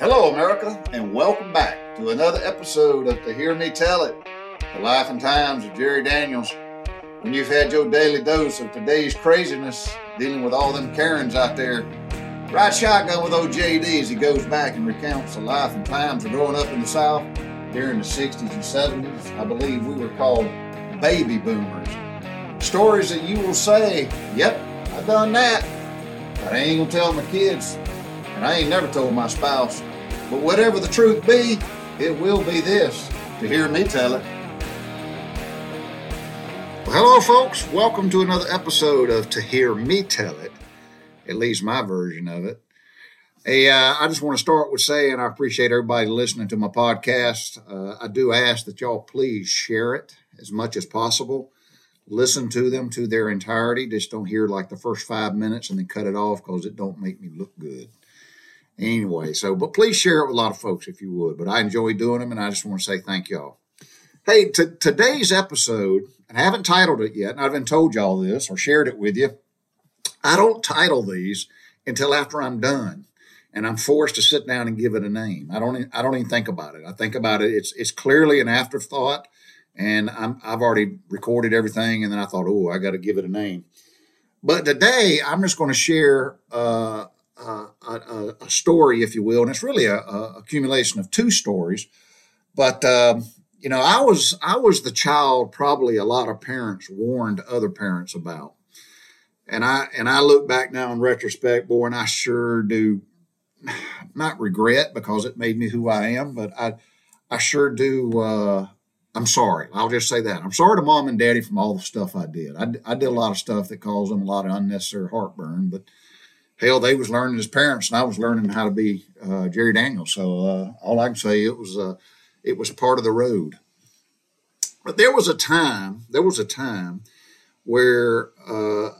Hello, America, and welcome back to another episode of To Hear Me Tell It, the life and times of Jerry Daniels. When you've had your daily dose of today's craziness, dealing with all them Karens out there, ride shotgun with old JD as he goes back and recounts the life and times of growing up in the South during the 60s and 70s. I believe we were called baby boomers. Stories that you will say, yep, I done that, but I ain't gonna tell my kids, and I ain't never told my spouse. But whatever the truth be, it will be this to hear me tell it. Well, hello, folks. Welcome to another episode of To Hear Me Tell It, at least my version of it. Hey, uh, I just want to start with saying I appreciate everybody listening to my podcast. Uh, I do ask that y'all please share it as much as possible. Listen to them to their entirety. Just don't hear like the first five minutes and then cut it off because it don't make me look good. Anyway, so but please share it with a lot of folks if you would. But I enjoy doing them, and I just want to say thank y'all. Hey, t- today's episode, and I haven't titled it yet, and I haven't told y'all this or shared it with you. I don't title these until after I'm done, and I'm forced to sit down and give it a name. I don't. I don't even think about it. I think about it. It's it's clearly an afterthought, and I'm, I've already recorded everything, and then I thought, oh, I got to give it a name. But today, I'm just going to share. Uh, a, a, story, if you will, and it's really a, a accumulation of two stories. But um, you know, I was I was the child probably a lot of parents warned other parents about, and I and I look back now in retrospect, boy, and I sure do not regret because it made me who I am, but I I sure do. Uh, I'm sorry. I'll just say that. I'm sorry to mom and daddy from all the stuff I did. I, I did a lot of stuff that caused them a lot of unnecessary heartburn, but hell, they was learning as parents, and I was learning how to be uh, Jerry Daniels. So uh, all I can say it was uh, it was part of the road. But there was a time, there was a time where uh,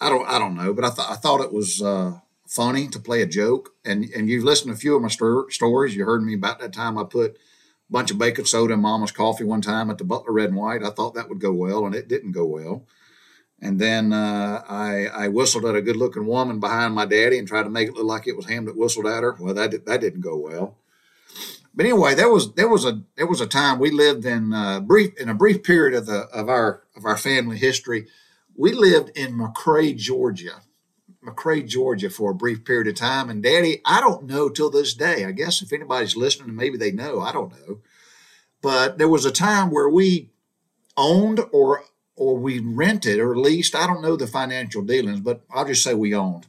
I don't I don't know, but I thought I thought it was uh, funny to play a joke. And and you've listened to a few of my st- stories. You heard me about that time I put a bunch of baking soda in Mama's coffee one time at the Butler Red and White. I thought that would go well, and it didn't go well. And then uh, I, I, whistled at a good looking woman behind my daddy and tried to make it look like it was him that whistled at her. Well, that, did, that didn't go well. But anyway, there was there was a there was a time we lived in uh, brief in a brief period of the of our of our family history. We lived in McRae, Georgia, McRae, Georgia, for a brief period of time. And Daddy, I don't know till this day. I guess if anybody's listening, maybe they know. I don't know. But there was a time where we owned or or we rented or leased. I don't know the financial dealings, but I'll just say we owned.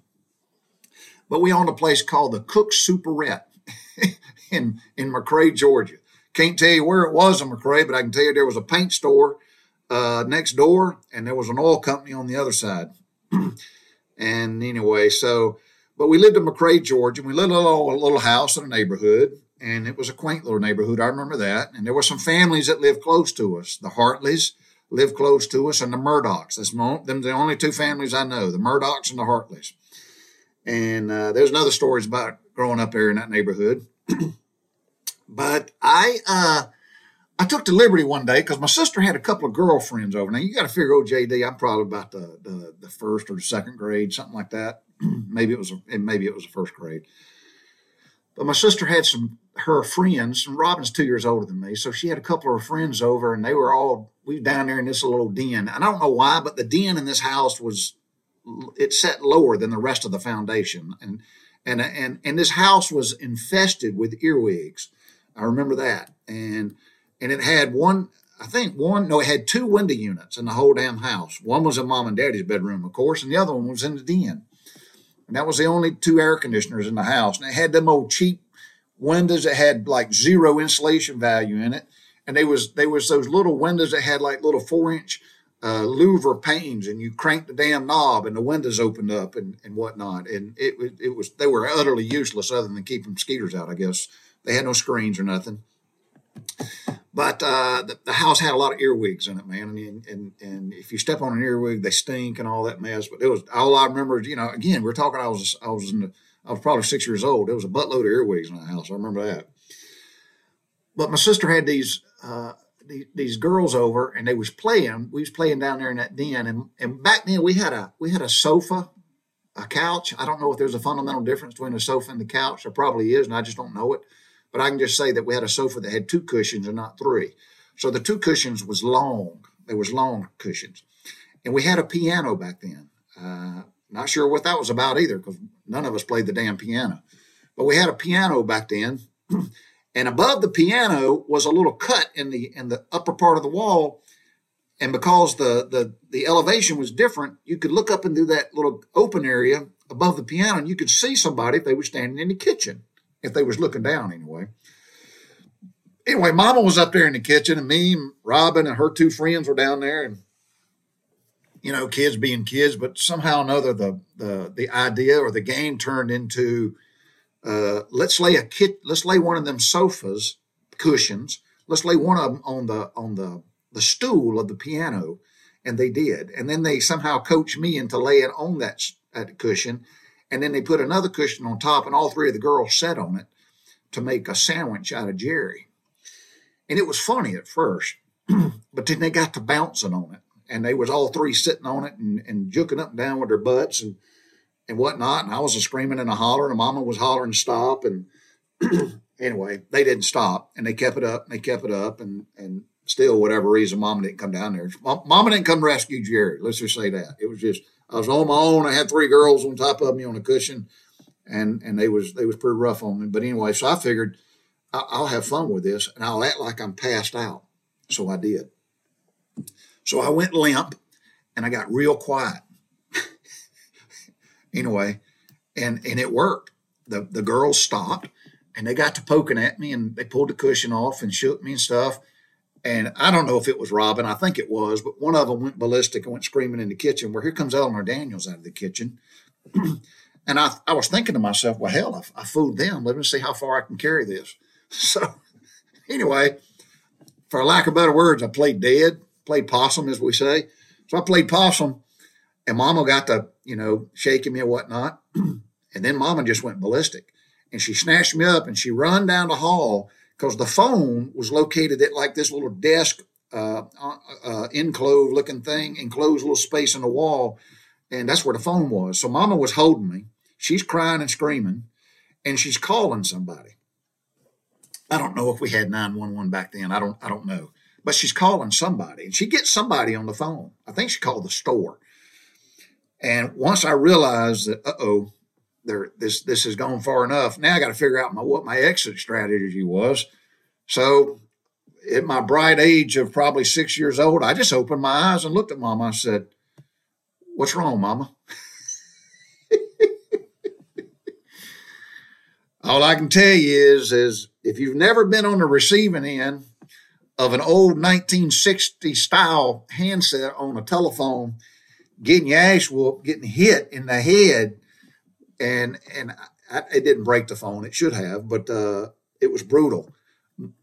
But we owned a place called the Cook Superette in in McRae, Georgia. Can't tell you where it was in McRae, but I can tell you there was a paint store uh, next door, and there was an oil company on the other side. and anyway, so but we lived in McRae, Georgia. And we lived in a little, a little house in a neighborhood, and it was a quaint little neighborhood. I remember that. And there were some families that lived close to us. The Hartleys live close to us, and the Murdochs. That's them the only two families I know, the Murdochs and the Hartleys. And uh, there's another stories about growing up there in that neighborhood. but I uh, I took the liberty one day because my sister had a couple of girlfriends over. Now you got to figure, oh JD, I'm probably about the, the, the first or second grade, something like that. maybe it was maybe it was the first grade. But my sister had some her friends, and Robin's two years older than me, so she had a couple of her friends over, and they were all we down there in this little den. And I don't know why, but the den in this house was it set lower than the rest of the foundation, and and and and this house was infested with earwigs. I remember that, and and it had one. I think one, no, it had two window units in the whole damn house. One was in mom and daddy's bedroom, of course, and the other one was in the den. And that was the only two air conditioners in the house. And it had them old cheap windows that had like zero insulation value in it, and they was they was those little windows that had like little four inch uh, louver panes, and you cranked the damn knob, and the windows opened up and and whatnot, and it it was they were utterly useless other than keeping mosquitoes out. I guess they had no screens or nothing. But uh, the, the, house had a lot of earwigs in it, man. And, and and if you step on an earwig, they stink and all that mess. But it was all I remember. You know, again, we're talking. I was I was in the I was probably six years old. There was a buttload of earwigs in the house. I remember that. But my sister had these uh, these, these, girls over, and they was playing. We was playing down there in that den, and and back then we had a we had a sofa a couch. I don't know if there's a fundamental difference between a sofa and the couch. There probably is, and I just don't know it. But I can just say that we had a sofa that had two cushions and not three. So the two cushions was long. There was long cushions, and we had a piano back then. Uh, not sure what that was about either, because none of us played the damn piano. But we had a piano back then, and above the piano was a little cut in the in the upper part of the wall and because the, the the elevation was different, you could look up into that little open area above the piano, and you could see somebody if they were standing in the kitchen, if they was looking down anyway. Anyway, Mama was up there in the kitchen, and me, and Robin, and her two friends were down there, and you know, kids being kids, but somehow or another, the the the idea or the game turned into uh, let's lay a kit, let's lay one of them sofas cushions, let's lay one of them on the on the the stool of the piano, and they did. And then they somehow coached me into laying on that, that cushion, and then they put another cushion on top, and all three of the girls sat on it to make a sandwich out of Jerry. And it was funny at first, but then they got to bouncing on it, and they was all three sitting on it and, and juking up and down with their butts and and whatnot. And I was a screaming and a hollering, and Mama was hollering stop. And anyway, they didn't stop, and they kept it up, and they kept it up, and and still, whatever reason, Mama didn't come down there. Mama didn't come rescue Jerry. Let's just say that it was just I was on my own. I had three girls on top of me on a cushion, and and they was they was pretty rough on me. But anyway, so I figured I'll have fun with this, and I'll act like I'm passed out. So I did. So I went limp, and I got real quiet. anyway, and and it worked. The the girls stopped, and they got to poking at me, and they pulled the cushion off and shook me and stuff and I don't know if it was Robin, I think it was, but one of them went ballistic and went screaming in the kitchen. Where here comes Eleanor Daniels out of the kitchen. and I, I was thinking to myself, well, hell, I, I fooled them. Let me see how far I can carry this. So, anyway, for lack of better words, I played dead, played possum, as we say. So I played possum, and Mama got to, you know, shaking me and whatnot. and then Mama just went ballistic. And she snatched me up and she run down the hall because the phone was located at like this little desk, uh, uh, enclosed looking thing, enclosed little space in the wall. And that's where the phone was. So mama was holding me. She's crying and screaming, and she's calling somebody. I don't know if we had 911 back then. I don't I don't know. But she's calling somebody and she gets somebody on the phone. I think she called the store. And once I realized that, uh oh, there this this has gone far enough. Now I got to figure out my what my exit strategy was. So at my bright age of probably six years old, I just opened my eyes and looked at mama. I said, What's wrong, mama? All I can tell you is, is if you've never been on the receiving end of an old 1960 style handset on a telephone, getting your ass whooped, getting hit in the head and and I, it didn't break the phone. It should have, but uh, it was brutal.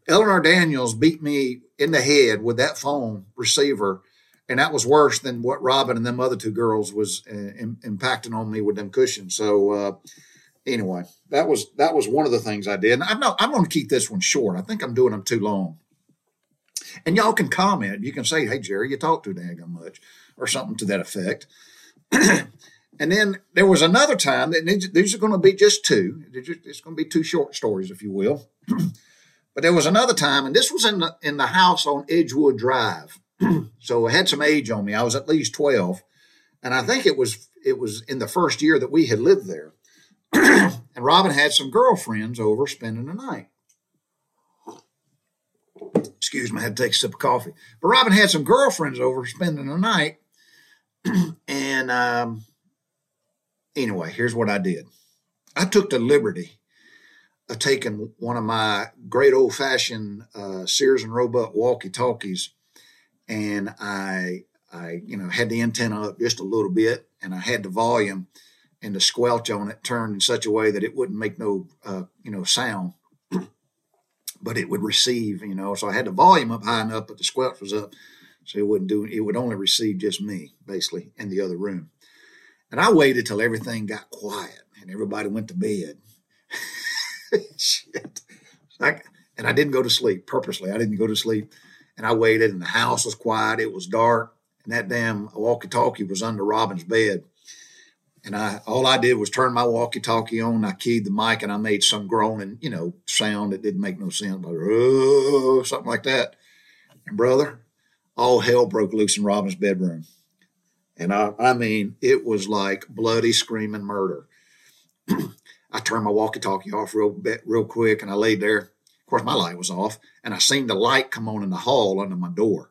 Eleanor Daniels beat me in the head with that phone receiver, and that was worse than what Robin and them other two girls was uh, in, impacting on me with them cushions. So uh, anyway, that was that was one of the things I did. And I'm I'm going to keep this one short. I think I'm doing them too long. And y'all can comment. You can say, "Hey Jerry, you talk too dang much," or something to that effect. And then there was another time that these are going to be just two. It's going to be two short stories, if you will. but there was another time, and this was in the in the house on Edgewood Drive. so I had some age on me. I was at least twelve, and I think it was it was in the first year that we had lived there. and Robin had some girlfriends over spending the night. Excuse me, I had to take a sip of coffee. But Robin had some girlfriends over spending the night, and um, anyway, here's what I did I took the liberty of taking one of my great old fashioned uh, Sears and Roebuck walkie talkies, and I, I, you know, had the antenna up just a little bit, and I had the volume and the squelch on it turned in such a way that it wouldn't make no, uh, you know, sound, but it would receive, you know. So I had the volume up high enough, but the squelch was up, so it wouldn't do. It would only receive just me, basically, in the other room. And I waited till everything got quiet and everybody went to bed. Shit. I, and I didn't go to sleep purposely. I didn't go to sleep. And I waited, and the house was quiet. It was dark. And that damn walkie talkie was under Robin's bed. and I all I did was turn my walkie-talkie on. I keyed the mic, and I made some groaning, you know, sound that didn't make no sense, like oh, something like that. And brother, all hell broke loose in Robin's bedroom, and I, I mean, it was like bloody screaming murder. I turned my walkie-talkie off real bit, real quick, and I laid there. Of course, my light was off, and I seen the light come on in the hall under my door,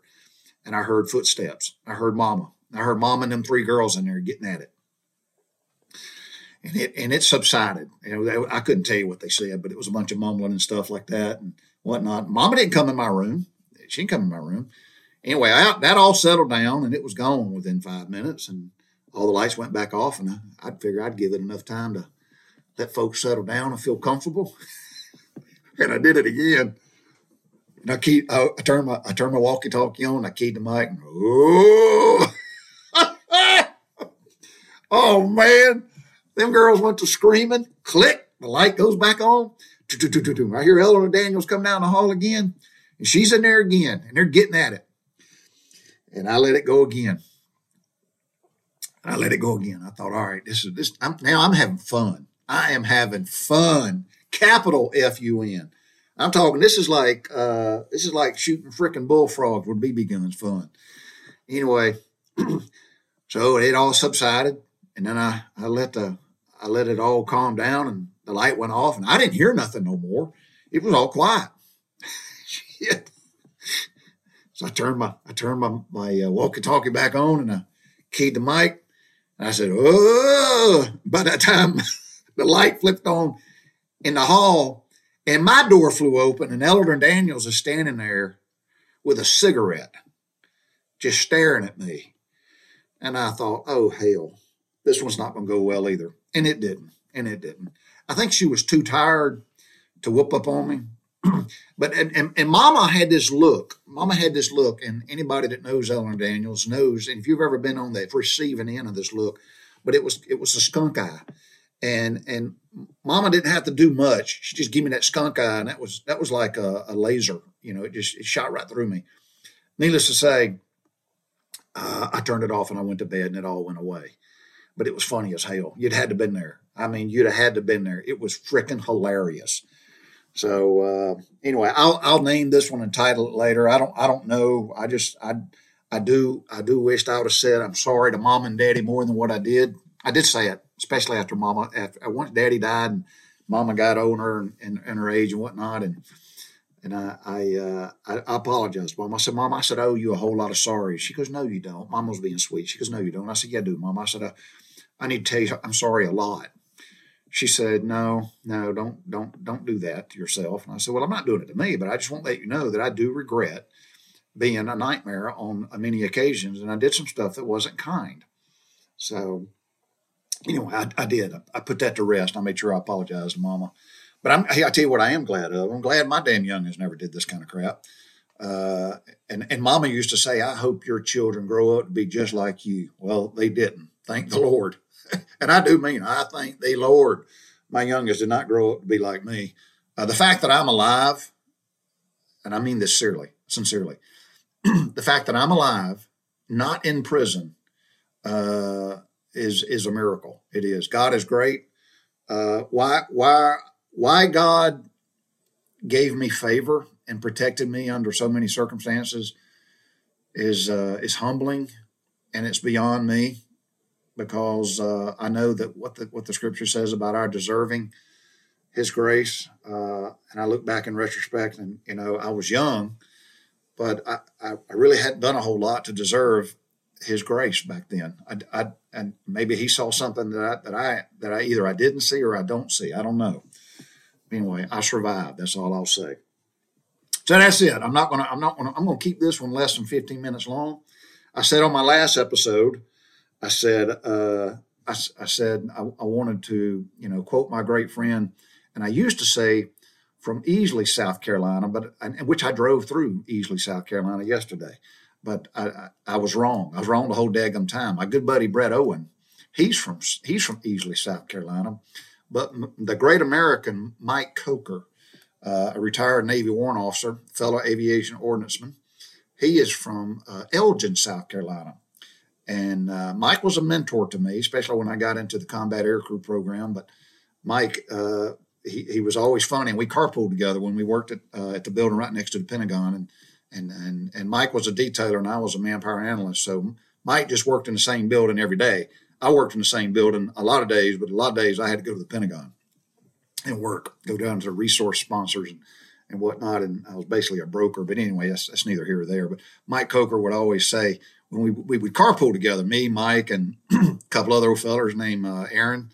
and I heard footsteps. I heard Mama. I heard Mama and them three girls in there getting at it and it and it subsided. You know, I couldn't tell you what they said, but it was a bunch of mumbling and stuff like that and whatnot. Mama didn't come in my room; she didn't come in my room. Anyway, I, that all settled down, and it was gone within five minutes, and all the lights went back off. And I, I'd figure I'd give it enough time to let folks settle down and feel comfortable. and I did it again. And I keep I, I turned my I turned my walkie-talkie on. I keyed the mic. And, oh, oh man! Them girls went to screaming. Click. The light goes back on. I hear Eleanor Daniels come down the hall again, and she's in there again, and they're getting at it. And I let it go again. I let it go again. I thought, all right, this is this. I'm, now I'm having fun. I am having fun. Capital F U N. I'm talking. This is like uh, this is like shooting freaking bullfrogs with BB guns. Fun. Anyway, so it all subsided, and then I I let the I let it all calm down and the light went off and I didn't hear nothing no more. It was all quiet. Shit. So I turned my I turned my my uh, walkie-talkie back on and I keyed the mic and I said, "Oh!" By that time, the light flipped on in the hall, and my door flew open, and Eleanor Daniels is standing there with a cigarette, just staring at me. And I thought, "Oh hell, this one's not going to go well either." And it didn't. And it didn't. I think she was too tired to whoop up on me. but and, and, and mama had this look. Mama had this look, and anybody that knows Ellen Daniels knows, and if you've ever been on the receiving end of this look, but it was it was a skunk eye. And and mama didn't have to do much. She just gave me that skunk eye, and that was that was like a, a laser. You know, it just it shot right through me. Needless to say, uh, I turned it off and I went to bed, and it all went away but it was funny as hell. You'd had to been there. I mean, you'd have had to been there. It was freaking hilarious. So uh, anyway, I'll I'll name this one and title it later. I don't I don't know. I just I I do I do wish I would have said I'm sorry to mom and daddy more than what I did. I did say it, especially after mama after once daddy died and mama got older and, and, and her age and whatnot and and I I, uh, I, I apologized, Mom. I said, Mom, I said, I owe you a whole lot of sorry. She goes, No, you don't. Mom was being sweet. She goes, No, you don't. I said, Yeah, I do, Mom. I said, I, I need to tell you, I'm sorry a lot. She said, No, no, don't, don't, don't do that to yourself. And I said, Well, I'm not doing it to me, but I just want to let you know that I do regret being a nightmare on many occasions, and I did some stuff that wasn't kind. So, anyway, I, I did. I, I, put that to rest. I made sure I apologized to Mama. But I'm, I tell you what, I am glad of. I'm glad my damn youngins never did this kind of crap. Uh, and and Mama used to say, "I hope your children grow up to be just like you." Well, they didn't. Thank the Lord. and I do mean I thank the Lord. My youngest did not grow up to be like me. Uh, the fact that I'm alive, and I mean this sincerely, sincerely, the fact that I'm alive, not in prison, uh, is is a miracle. It is. God is great. Uh, why why why God gave me favor and protected me under so many circumstances is uh, is humbling, and it's beyond me because uh, I know that what the what the Scripture says about our deserving His grace, uh, and I look back in retrospect, and you know I was young, but I, I, really hadn't done a whole lot to deserve His grace back then. I, I and maybe He saw something that I, that I that I either I didn't see or I don't see. I don't know. Anyway, I survived. That's all I'll say. So that's it. I'm not gonna. I'm not gonna. I'm gonna keep this one less than 15 minutes long. I said on my last episode I said, uh, I, I, said I, I, wanted to, you know, quote my great friend, and I used to say from Easley, South Carolina, but which I drove through Easley, South Carolina yesterday, but I, I, was wrong. I was wrong the whole daggum time. My good buddy Brett Owen, he's from he's from Easley, South Carolina, but the great American Mike Coker, uh, a retired Navy warrant officer, fellow aviation ordnanceman, he is from uh, Elgin, South Carolina And uh, Mike was a mentor to me, especially when I got into the combat aircrew program. But Mike, uh, he, he was always funny, and we carpooled together when we worked at uh, at the building right next to the Pentagon. And and and and Mike was a detailer, and I was a manpower analyst. So Mike just worked in the same building every day. I worked in the same building a lot of days, but a lot of days I had to go to the Pentagon and work, go down to resource sponsors and, and whatnot. And I was basically a broker. But anyway, that's, that's neither here or there. But Mike Coker would always say we, we would carpool together, me, Mike, and a couple other fellows named uh, Aaron,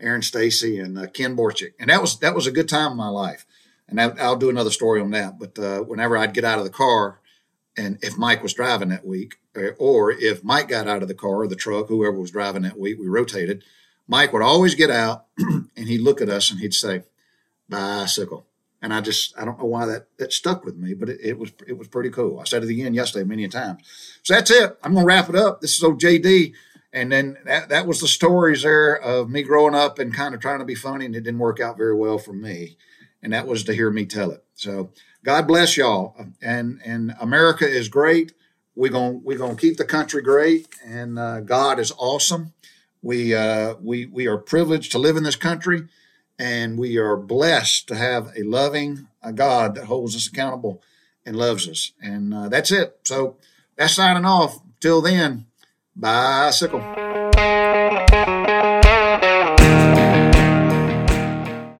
Aaron Stacy, and uh, Ken Borchick. And that was that was a good time in my life. And I, will do another story on that. But uh, whenever I'd get out of the car, and if Mike was driving that week, uh, or if Mike got out of the car or the truck, whoever was driving that week, we rotated. Mike would always get out and he'd look at us and he'd say, bicycle. And I just, I don't know why that, that stuck with me, but it, it was, it was pretty cool. I said it again yesterday many times. So that's it. I'm to wrap it up. This is old JD. And then that, that was the stories there of me growing up and kind of trying to be funny and it didn't work out very well for me. And that was to hear me tell it. So God bless y'all. And, and America is great. We're gonna we're to keep the country great and uh, God is awesome. We, uh, we, we are privileged to live in this country, and we are blessed to have a loving a God that holds us accountable and loves us. And uh, that's it. So that's signing off. Till then, bicycle.